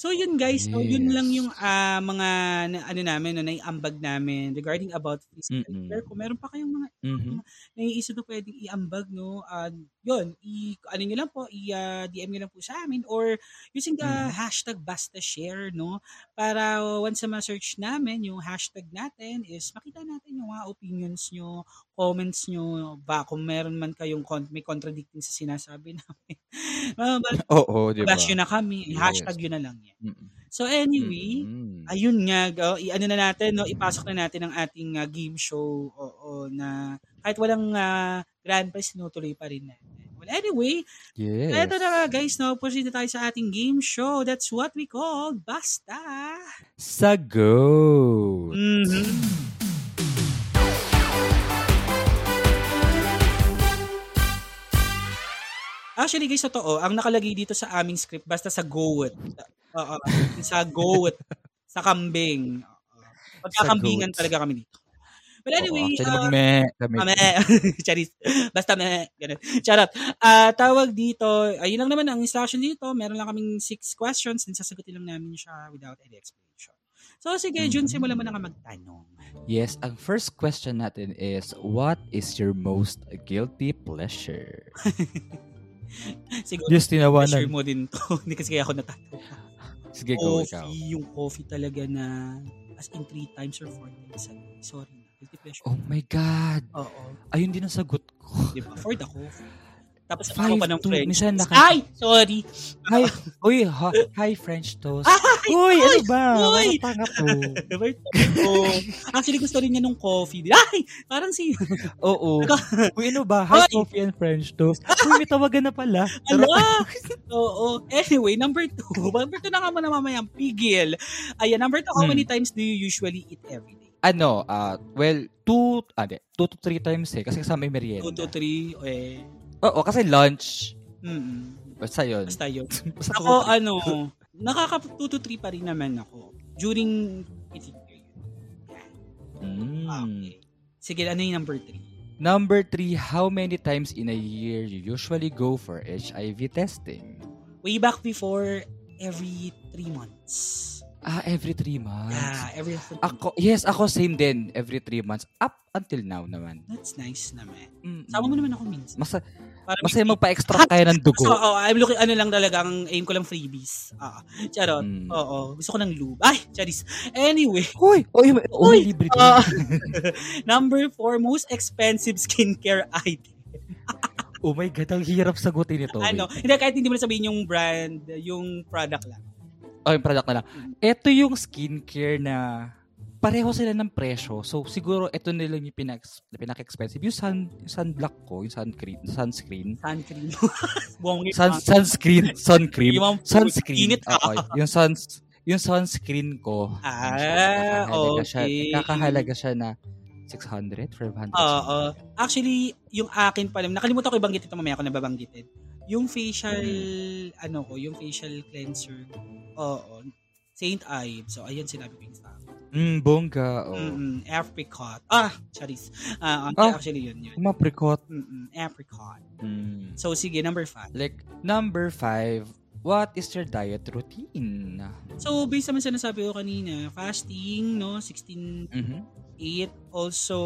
So, yun guys, so, yun Yes. lang yung ah, mga na, ano namin, no, naiambag namin regarding about physical Mm-mm. care. Kung meron pa kayong mga Mhm. naiisip na pwedeng iambag, no, uh, yun, i, ano nyo lang po, i-DM nyo lang po sa amin or using the Mhm. hashtag basta share, no, para once na ma-search namin, yung hashtag natin is makita natin yung mga opinions nyo, comments nyo, ba kung meron man kayong con- may contradicting sa sinasabi namin. uh, Oo, di ba? bash yun na kami, Yes. Hashtag yun na lang yan. Mm-mm. So anyway, Mm-mm. ayun nga, go, i-ano na natin, no, ipasok na natin ang ating uh, game show, oo, na kahit walang uh, grand prize, tinutuloy pa rin natin. Well, anyway, Yes. eto na nga guys, no, proceed na tayo sa ating game show. That's what we call Basta. Sa go. Actually guys, totoo, ang nakalagay dito sa aming script, basta sa goat. Oo, sa goat. sa kambing. Oo. Pagkakambingan talaga kami dito. But Oo, anyway, actually, uh, mag-me kami. Ame. Charis. Basta me. Ganun. Charot. Ah, tawag dito, ayun lang naman ang instruction dito. Meron lang kaming six questions and sasagutin lang namin siya without any explanation. So, sige, Jun, Mhm. simulan mo na nga magtanong. Yes, ang first question natin is, what is your most guilty pleasure? Siguro, pleasure tinawanan. mo din to. Hindi kasi kaya ako natatawa. Sige, go ikaw. Coffee, yung coffee talaga na as in three times or four times. Sorry na. Guilty pleasure. Oh my God. Oo. Ayun din ang sagot ko. Di ba? For the coffee. Tapos Five ako pa ng to- French. minsan naka- Ay! Sorry! Hi, uy, ha, hi French toast. Ay! Uy, ano ba? Uy! Tanga to. oh. Actually, gusto rin niya nung coffee. Ay! Parang si... Oo. Uy, ano ba? Hi, Ay! coffee and French toast. Uy, may tawagan na pala. Ala! Oo. Anyway, number two. Number two na nga muna mamayang pigil. Ayan, number two, how Hmm. many times do you usually eat every day? Ano, ah, well, two, ah, di, two to three times eh. Kasi kasama yung merienda. Two to three. Eh. Oo, kasi lunch. Mm Basta yun. Basta yun. Basta Ako, ano, nakaka two to three pa rin naman ako. during heating period. Mm. Okay. Sige, ano yung number three? Number three, how many times in a year you usually go for HIV testing? Way back before, every three months. Ah, every three months. Yeah, every three Ako, yes, ako same din. Every three months. Up until now naman. That's nice naman. Mm, Sama mo naman ako minsan. Masa, Para masaya magpa-extract kaya ng dugo. So, oh, I'm looking, ano lang talaga, ang aim ko lang freebies. Ah, charot. Mm. Oo, gusto ko ng lube. Ay, charis. Anyway, Hoy! Uy, uy, Uy! libre. Ah. number four, most expensive skincare item. oh my God, ang hirap sagutin ito. Ano, hindi, kahit hindi mo na sabihin yung brand, yung product lang. Oh, yung product na lang. Ito yung skincare na pareho sila ng presyo. So, siguro ito nila yung pinak pinaka-expensive. Yung, sun, yung sunblock ko, yung sunscreen, sunscreen. Sunscreen. Buong Sun, sunscreen, sun cream. Yung Sunscreen. init ka. Oo, yung suns yung sunscreen ko. Ah, Kakahalaga siya, okay. kakahalaga siya na 600, 500. Oo. Actually, yung akin pa lang, nakalimutan ko ibanggit ito mamaya ako nababanggitin. Yung facial, ano ko, yung facial cleanser ko. Oo. Saint Ives. So, ayan sinabi ko yung sa akin. Mm, bongga. Oh. Mm-mm. Apricot. Ah, charis. Ah, Oh. actually yun yun. Kumaprikot. Mm-mm. Apricot. Mm. So, sige, number five. Like, number five, what is your diet routine? So, based naman sa nasabi ko kanina, fasting, no? 16 Mhm. 8 also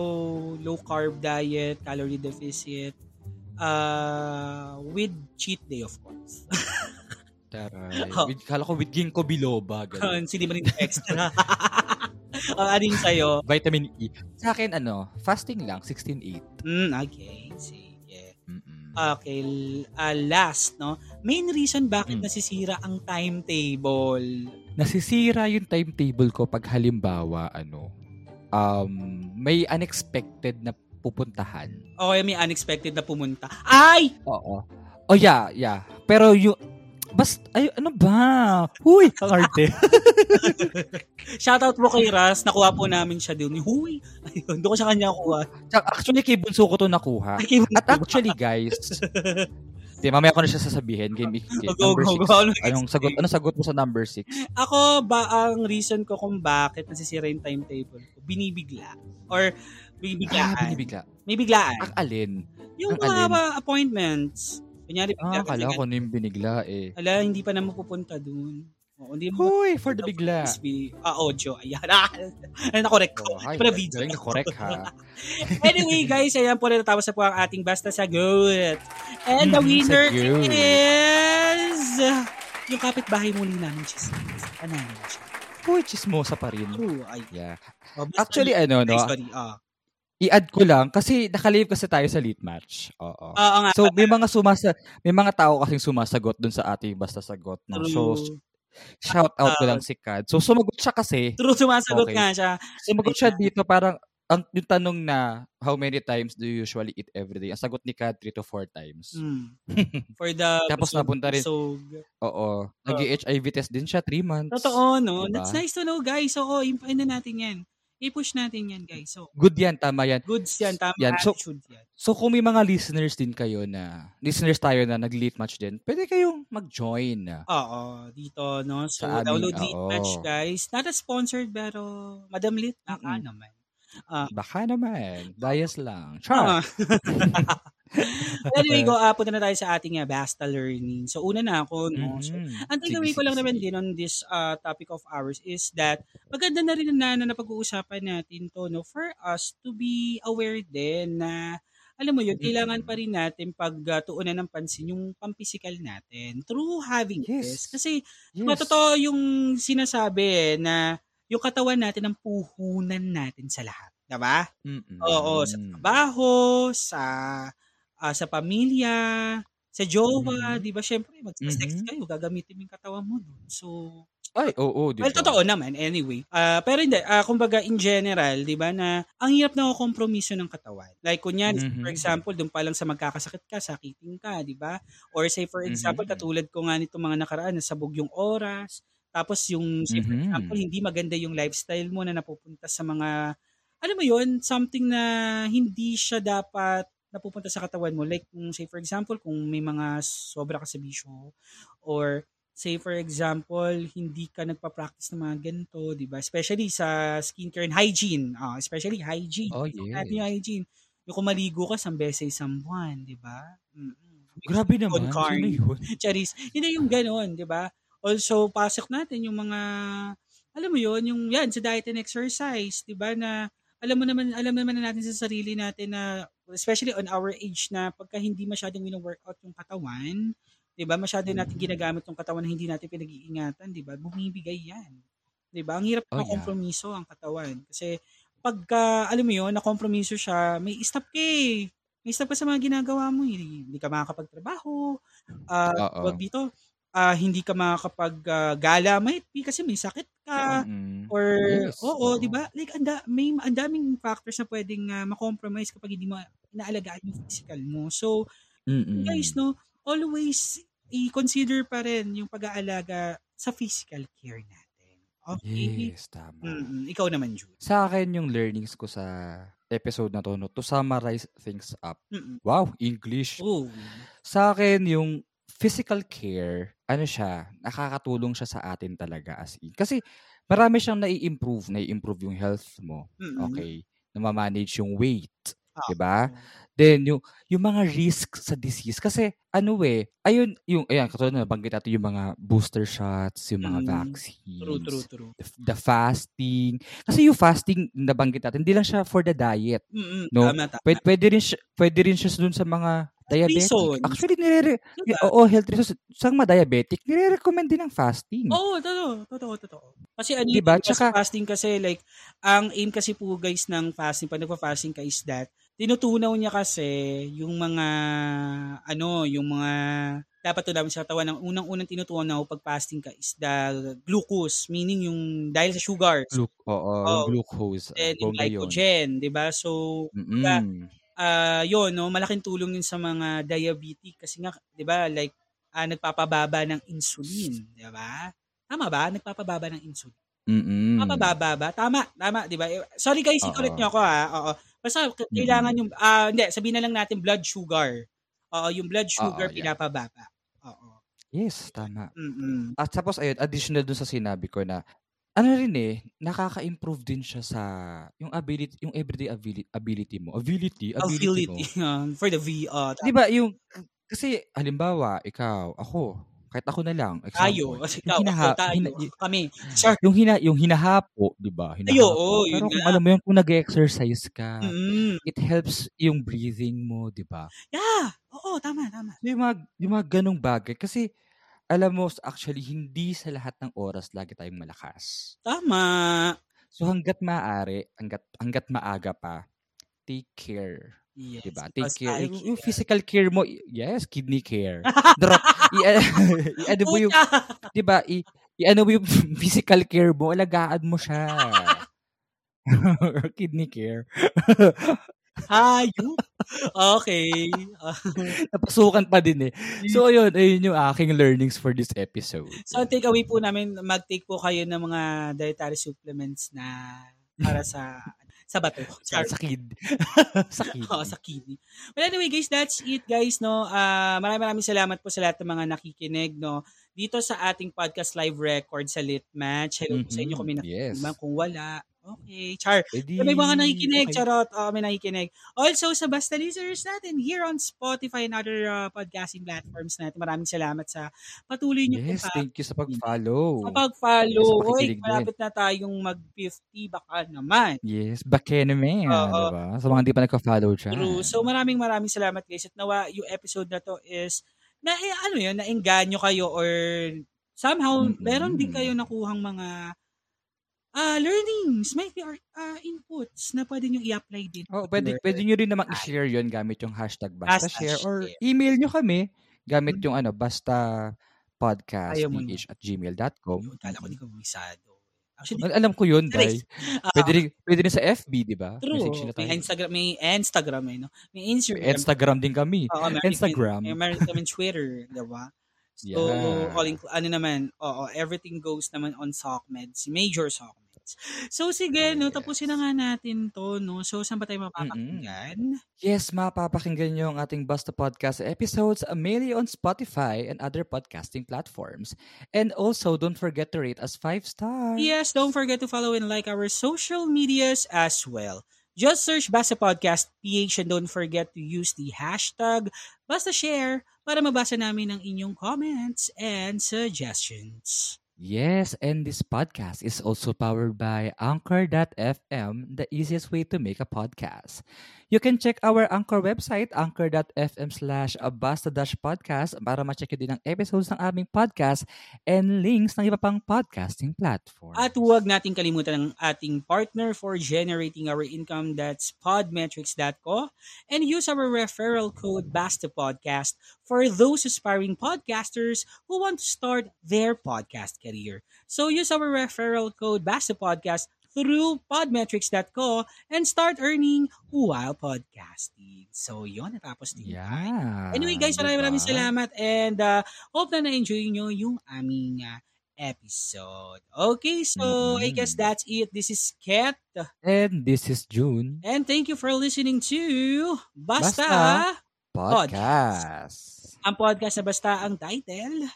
low carb diet calorie deficit uh with cheat day of course Taray. Oh. With, kala ko with ginkgo biloba. Ganun. hindi mo rin extra ano yung sa'yo Vitamin E. Sa akin, ano, fasting lang, 16-8. mm, okay sige Mm-mm. okay uh, last no main reason bakit Mm. nasisira ang timetable Nasisira yung timetable ko pag halimbawa, ano, um, may unexpected na pupuntahan. okay may unexpected na pumunta ay Oo. Oh, yeah, yeah. Pero yung, bas, ay, ano ba? Huy, ang arte. shoutout mo kay Ras nakuha po namin siya doon huy ayun doon ko siya kanya kuha Actually, kay Bunso ko to nakuha. Ay, At actually, guys, di, mamaya ko na siya sasabihin. Game, game Go, number go, six. go. Ano Anong sagot, ano sagot mo sa number 6? Ako ba ang reason ko kung bakit nasisira yung timetable ko? Binibigla. Or binibiglaan. Ah, binibigla. May biglaan. Ang alin? yung ang mga alin? appointments. Kunyari, bigla Ah, ka kala ko na yung binigla eh. Ala, hindi pa na mapupunta dun. O, hindi mo Hoy, for the bigla. SB, ah, audio. Ayan. Ah, na-correct ko. Oh, hi, Para video. galing na correct ha. anyway, guys, ayan po na natapos na po ang ating Basta Sagot. And the Mm, winner sagot. is yung kapitbahay muli namin, Chismis. Panalo siya. Hoy, chismosa pa rin. True. Ay, Yeah. oh, basta- Actually, ano, no? Ay, sorry. Ah. I-add ko lang kasi nakalive kasi tayo sa lead match. Oo. Oo nga. So may mga sumasa may mga tao kasing sumasagot dun sa ating basta sagot no. So True. shout out ko lang si Kad. So sumagot siya kasi. True, sumasagot Okay. nga siya. Sumagot siya dito parang ang yung tanong na how many times do you usually eat every day? Ang sagot ni Kad 3 to 4 times. Mm. For the Tapos busog- napunta rin- busog. Oo. Nag-HIV test din siya 3 months. Totoo, no? Diba? That's nice to know, guys. So, oh, impain na natin yan. I-push natin yan, guys. So, Good yan, tama yan. goods yan. Tama Yan, so- attitude yan. So kung may mga listeners din kayo na, listeners tayo na nag-lead match din, pwede kayong mag-join. Oo, dito, no? So, Sa download Lead oo. Match, guys. Not as sponsored, pero Madam Lit, baka Mm-mm. naman. Baka naman. Bias lang. Ah. Anyway, go, uh, punta na tayo sa ating uh, Basta Learning. So, una na ako, no? So, Mhm. Ang takeaway ko lang naman din on this uh, topic of ours is that maganda na rin na, na napag-uusapan natin to no for us to be aware din na alam mo yun, kailangan pa rin natin pagtuunan ng pansin yung pampisikal natin through having this. Yes. Kasi Yes. matotoo yung sinasabi eh, na yung katawan natin ang puhunan natin sa lahat. Diba? Mm-mm. Oo, sa trabaho, sa ah, sa pamilya, sa jowa, Mhm. 'di ba? Syempre, magse-sex Mhm. kayo, gagamitin yung katawan mo dun. So, Ay, oo, di well, ba? totoo naman anyway. Ah, pero hindi, ah, kumbaga in general, 'di ba, na ang hirap na kompromiso ng katawan. Like kunyari, Mhm. for example, doon pa lang sa magkakasakit ka, sakitin ka, 'di ba? Or say for example, Mhm. katulad ko nga nito mga nakaraan, nasabog yung oras, tapos yung say for Mhm. example, hindi maganda yung lifestyle mo na napupunta sa mga alam mo yun, something na hindi siya dapat napupunta sa katawan mo. Like, kung say for example, kung may mga sobra ka sa bisyo or say for example, hindi ka nagpa-practice ng mga ganito, 'di ba? Especially sa skincare and hygiene. Ah, especially hygiene. Oh, natin yung hygiene. Yung kung maligo ka isang beses sa isang buwan, 'di ba? Mm. Grabe naman. Sino carne. yun? Charis. Hindi yung gano'n, 'di ba? Also, pasok natin yung mga alam mo yon yung yan sa diet and exercise, 'di ba? Na alam mo naman alam naman na natin sa sarili natin na especially on our age na pagka hindi masyadong wino-workout yung katawan, 'di ba? Masyado natin ginagamit yung katawan na hindi natin pinag-iingatan, 'di ba? Bumibigay 'yan. 'Di ba? Ang hirap Oh, ng yeah. kompromiso ang katawan kasi pagka alam mo yon, na kompromiso siya, may stop ka eh. May stop ka sa mga ginagawa mo, eh. hindi ka makakapagtrabaho, ah Oo. wag dito, ah, hindi ka makakapag-gala, might be kasi may sakit ka, Mm-mm. or, Yes. oo, oo. di ba? Like, anda, may, ang daming factors na pwedeng ah, makompromise kapag hindi mo inaalagaan yung physical mo. So, Mm-mm. guys, no, always i-consider pa rin yung pag-aalaga sa physical care natin. Okay? Yes, tama. Mm-mm. Ikaw naman, Jude. Sa akin yung learnings ko sa episode na to, no, to summarize things up. Mm-mm. Wow, English. Oh. Sa akin, yung physical care, ano siya, nakakatulong siya sa atin talaga as in. Kasi marami siyang nai-improve, nai-improve yung health mo. Mm-mm. Okay? Na ma-manage yung weight. Ah, 'di ba? Then yung yung mga risk sa disease kasi ano eh, ayun yung ayan katulad na banggit natin yung mga booster shots, yung mga Mm. vaccines. True, true, true. The, the fasting. Kasi yung fasting na banggit natin, hindi lang siya for the diet. Mm-mm. No? Tama, tama. Pwede, pwede rin siya, pwede rin siya dun sa mga diabetic. reasons. Actually, nire Diba? oo, health reasons. Sa mga diabetic, nire-recommend din ang fasting. Oo, totoo, totoo, totoo. Kasi ano Diba? yung Tsaka- fasting kasi like, ang aim kasi po guys ng fasting, pag nagpa-fasting ka is that, tinutunaw niya kasi yung mga, ano, yung mga, dapat tunawin sa katawan, ang unang-unang tinutunaw pag fasting ka is the glucose, meaning yung, dahil sa sugar, Glu- oo, yung glucose. and yung bongga yun. glycogen, di ba? So, Mm-mm. Ah yun, no, malaking tulong yun sa mga diabetic kasi nga, 'di ba, like ah, nagpapababa ng insulin, 'di ba? Tama ba? Nagpapababa ng insulin. Mm-mm. Mapababa ba? Tama, tama, 'di ba? Sorry guys, Oo. i-correct niyo ako ha. Oo. Basta kailangan yung ah hindi, sabihin na lang natin blood sugar. Oo, yung blood sugar Oo, yeah. pinapababa. Oo. Yes, tama. Mm. At tapos ayun, additional dun sa sinabi ko na ano rin eh, nakaka-improve din siya sa yung ability, yung everyday ability, ability mo. Ability, ability, Ability mo. um, for the V. Uh, 'Di ba yung kasi halimbawa, ikaw, ako, kahit ako na lang, tayo, example, kasi yung ikaw, ako, hinaha- tayo, hina- kami. Sure. yung hina yung hinahapo, 'di ba? Hinahapo. oo, yun Pero kung alam mo yun, kung nag-exercise ka, Mm. it helps yung breathing mo, 'di ba? Yeah. Oo, tama, tama. Yung mga, yung mga ganong bagay. Kasi, alam mo, actually, hindi sa lahat ng oras lagi tayong malakas. Tama. So, hanggat maaari, hanggat, hanggat maaga pa, take care. Yes. Diba? Take care. I Yung, yung physical care mo, yes, kidney care. Dra- i- i-ano mo yung, Puta! di ba, i- i-ano mo yung physical care mo, alagaan mo siya. kidney care. Hayop. Okay. Napasukan pa din eh. So, ayun, ayun yung aking learnings for this episode. so, ang takeaway po namin, mag-take po kayo ng mga dietary supplements na para sa sa bato. Sorry. sa kid. sa kid. Oo, sa kidney. Well, anyway, guys, that's it, guys, no? Ah, maraming maraming salamat po sa lahat ng mga nakikinig, no? Dito sa ating podcast live record sa Lit Match. Hello po sa inyo kung may yes. nakikinig man. Kung wala, okay. Char. Edi, May mga nakikinig, okay. charot. Oo, may nakikinig. Also, sa Basta listeners natin here on Spotify and other uh, podcasting platforms natin, maraming salamat sa patuloy niyo Yes, thank you sa pag-follow. sa pag-follow. Yes, din. malapit na tayong mag-50, baka naman. Yes, bakene man, Oo. di ba? Sa mga hindi pa nagka-follow dyan. True. So maraming maraming salamat guys at nawa yung episode na to is na eh, ano yun, naengganyo kayo or somehow Mm-mm. meron din kayo nakuhang mga ah learnings, may or ah, inputs na pwede nyo i-apply din. Oh, pwede, pwede nyo rin naman i-share yun gamit yung hashtag basta Hashtag share or share. email nyo kami gamit Mm. yung ano, basta podcast mo at gmail.com. Yun, kala ko di ka bumisado. Actually, Al- Alam ko yun, ah, Pwede rin, pwede rin sa FB, di ba? true. May. Instagram, may Instagram, eh, no? May Instagram. Instagram din kami. Oo, meron Instagram. Kami, meron kami Twitter, di ba? So, Yeah. all inclu- ano naman, oo, everything goes naman on SOCMED, si Major SOCMED. So sige, no, tapusin na nga natin to, no. So saan ba tayo mapapakinggan? Yes, mapapakinggan nyo ang ating Basta Podcast episodes mainly on Spotify and other podcasting platforms. And also, don't forget to rate us 5 stars. Yes, don't forget to follow and like our social medias as well. Just search Basta Podcast PH and don't forget to use the hashtag Basta Share para mabasa namin ang inyong comments and suggestions. Yes, and this podcast is also powered by Anchor.fm, the easiest way to make a podcast. You can check our Anchor website, anchor.fm slash basta-podcast para ma-check din ang episodes ng aming podcast and links ng iba pang podcasting platform. At huwag nating kalimutan ang ating partner for generating our income that's podmetrics.co and use our referral code BASTAPODCAST for those aspiring podcasters who want to start their podcast career. So use our referral code BASTAPODCAST through podmetrics.co and start earning while podcasting. So, yun, natapos din. yeah. Anyway, guys, maraming maraming salamat and uh, hope na na-enjoy nyo yung aming uh, episode. Okay, so I Mhm. guess that's it. This is Ket. And this is June. And thank you for listening to Basta, Basta Podcast. ang podcast na Basta ang title.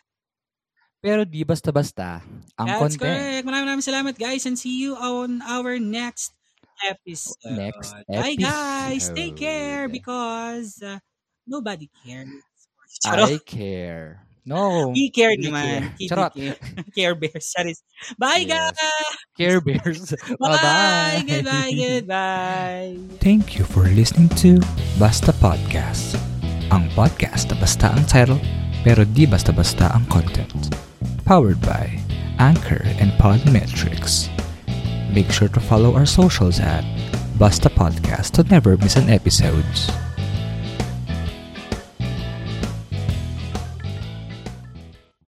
Pero di basta-basta ang That's content. correct. Maraming maraming salamat guys and see you on our next episode. Next Bye guys. Take care episode. because uh, nobody cares. I Charot. care. No. We care We naman. care. Charot. Care. care bears. Sorry. Bye Yes. guys. Care Bears. Bye. Bye-bye. Goodbye. Goodbye. Thank you for listening to Basta Podcast. Ang podcast na basta ang title, pero di basta-basta ang content. Powered by Anchor and Podmetrics. Make sure to follow our socials at Basta Podcast to never miss an episode.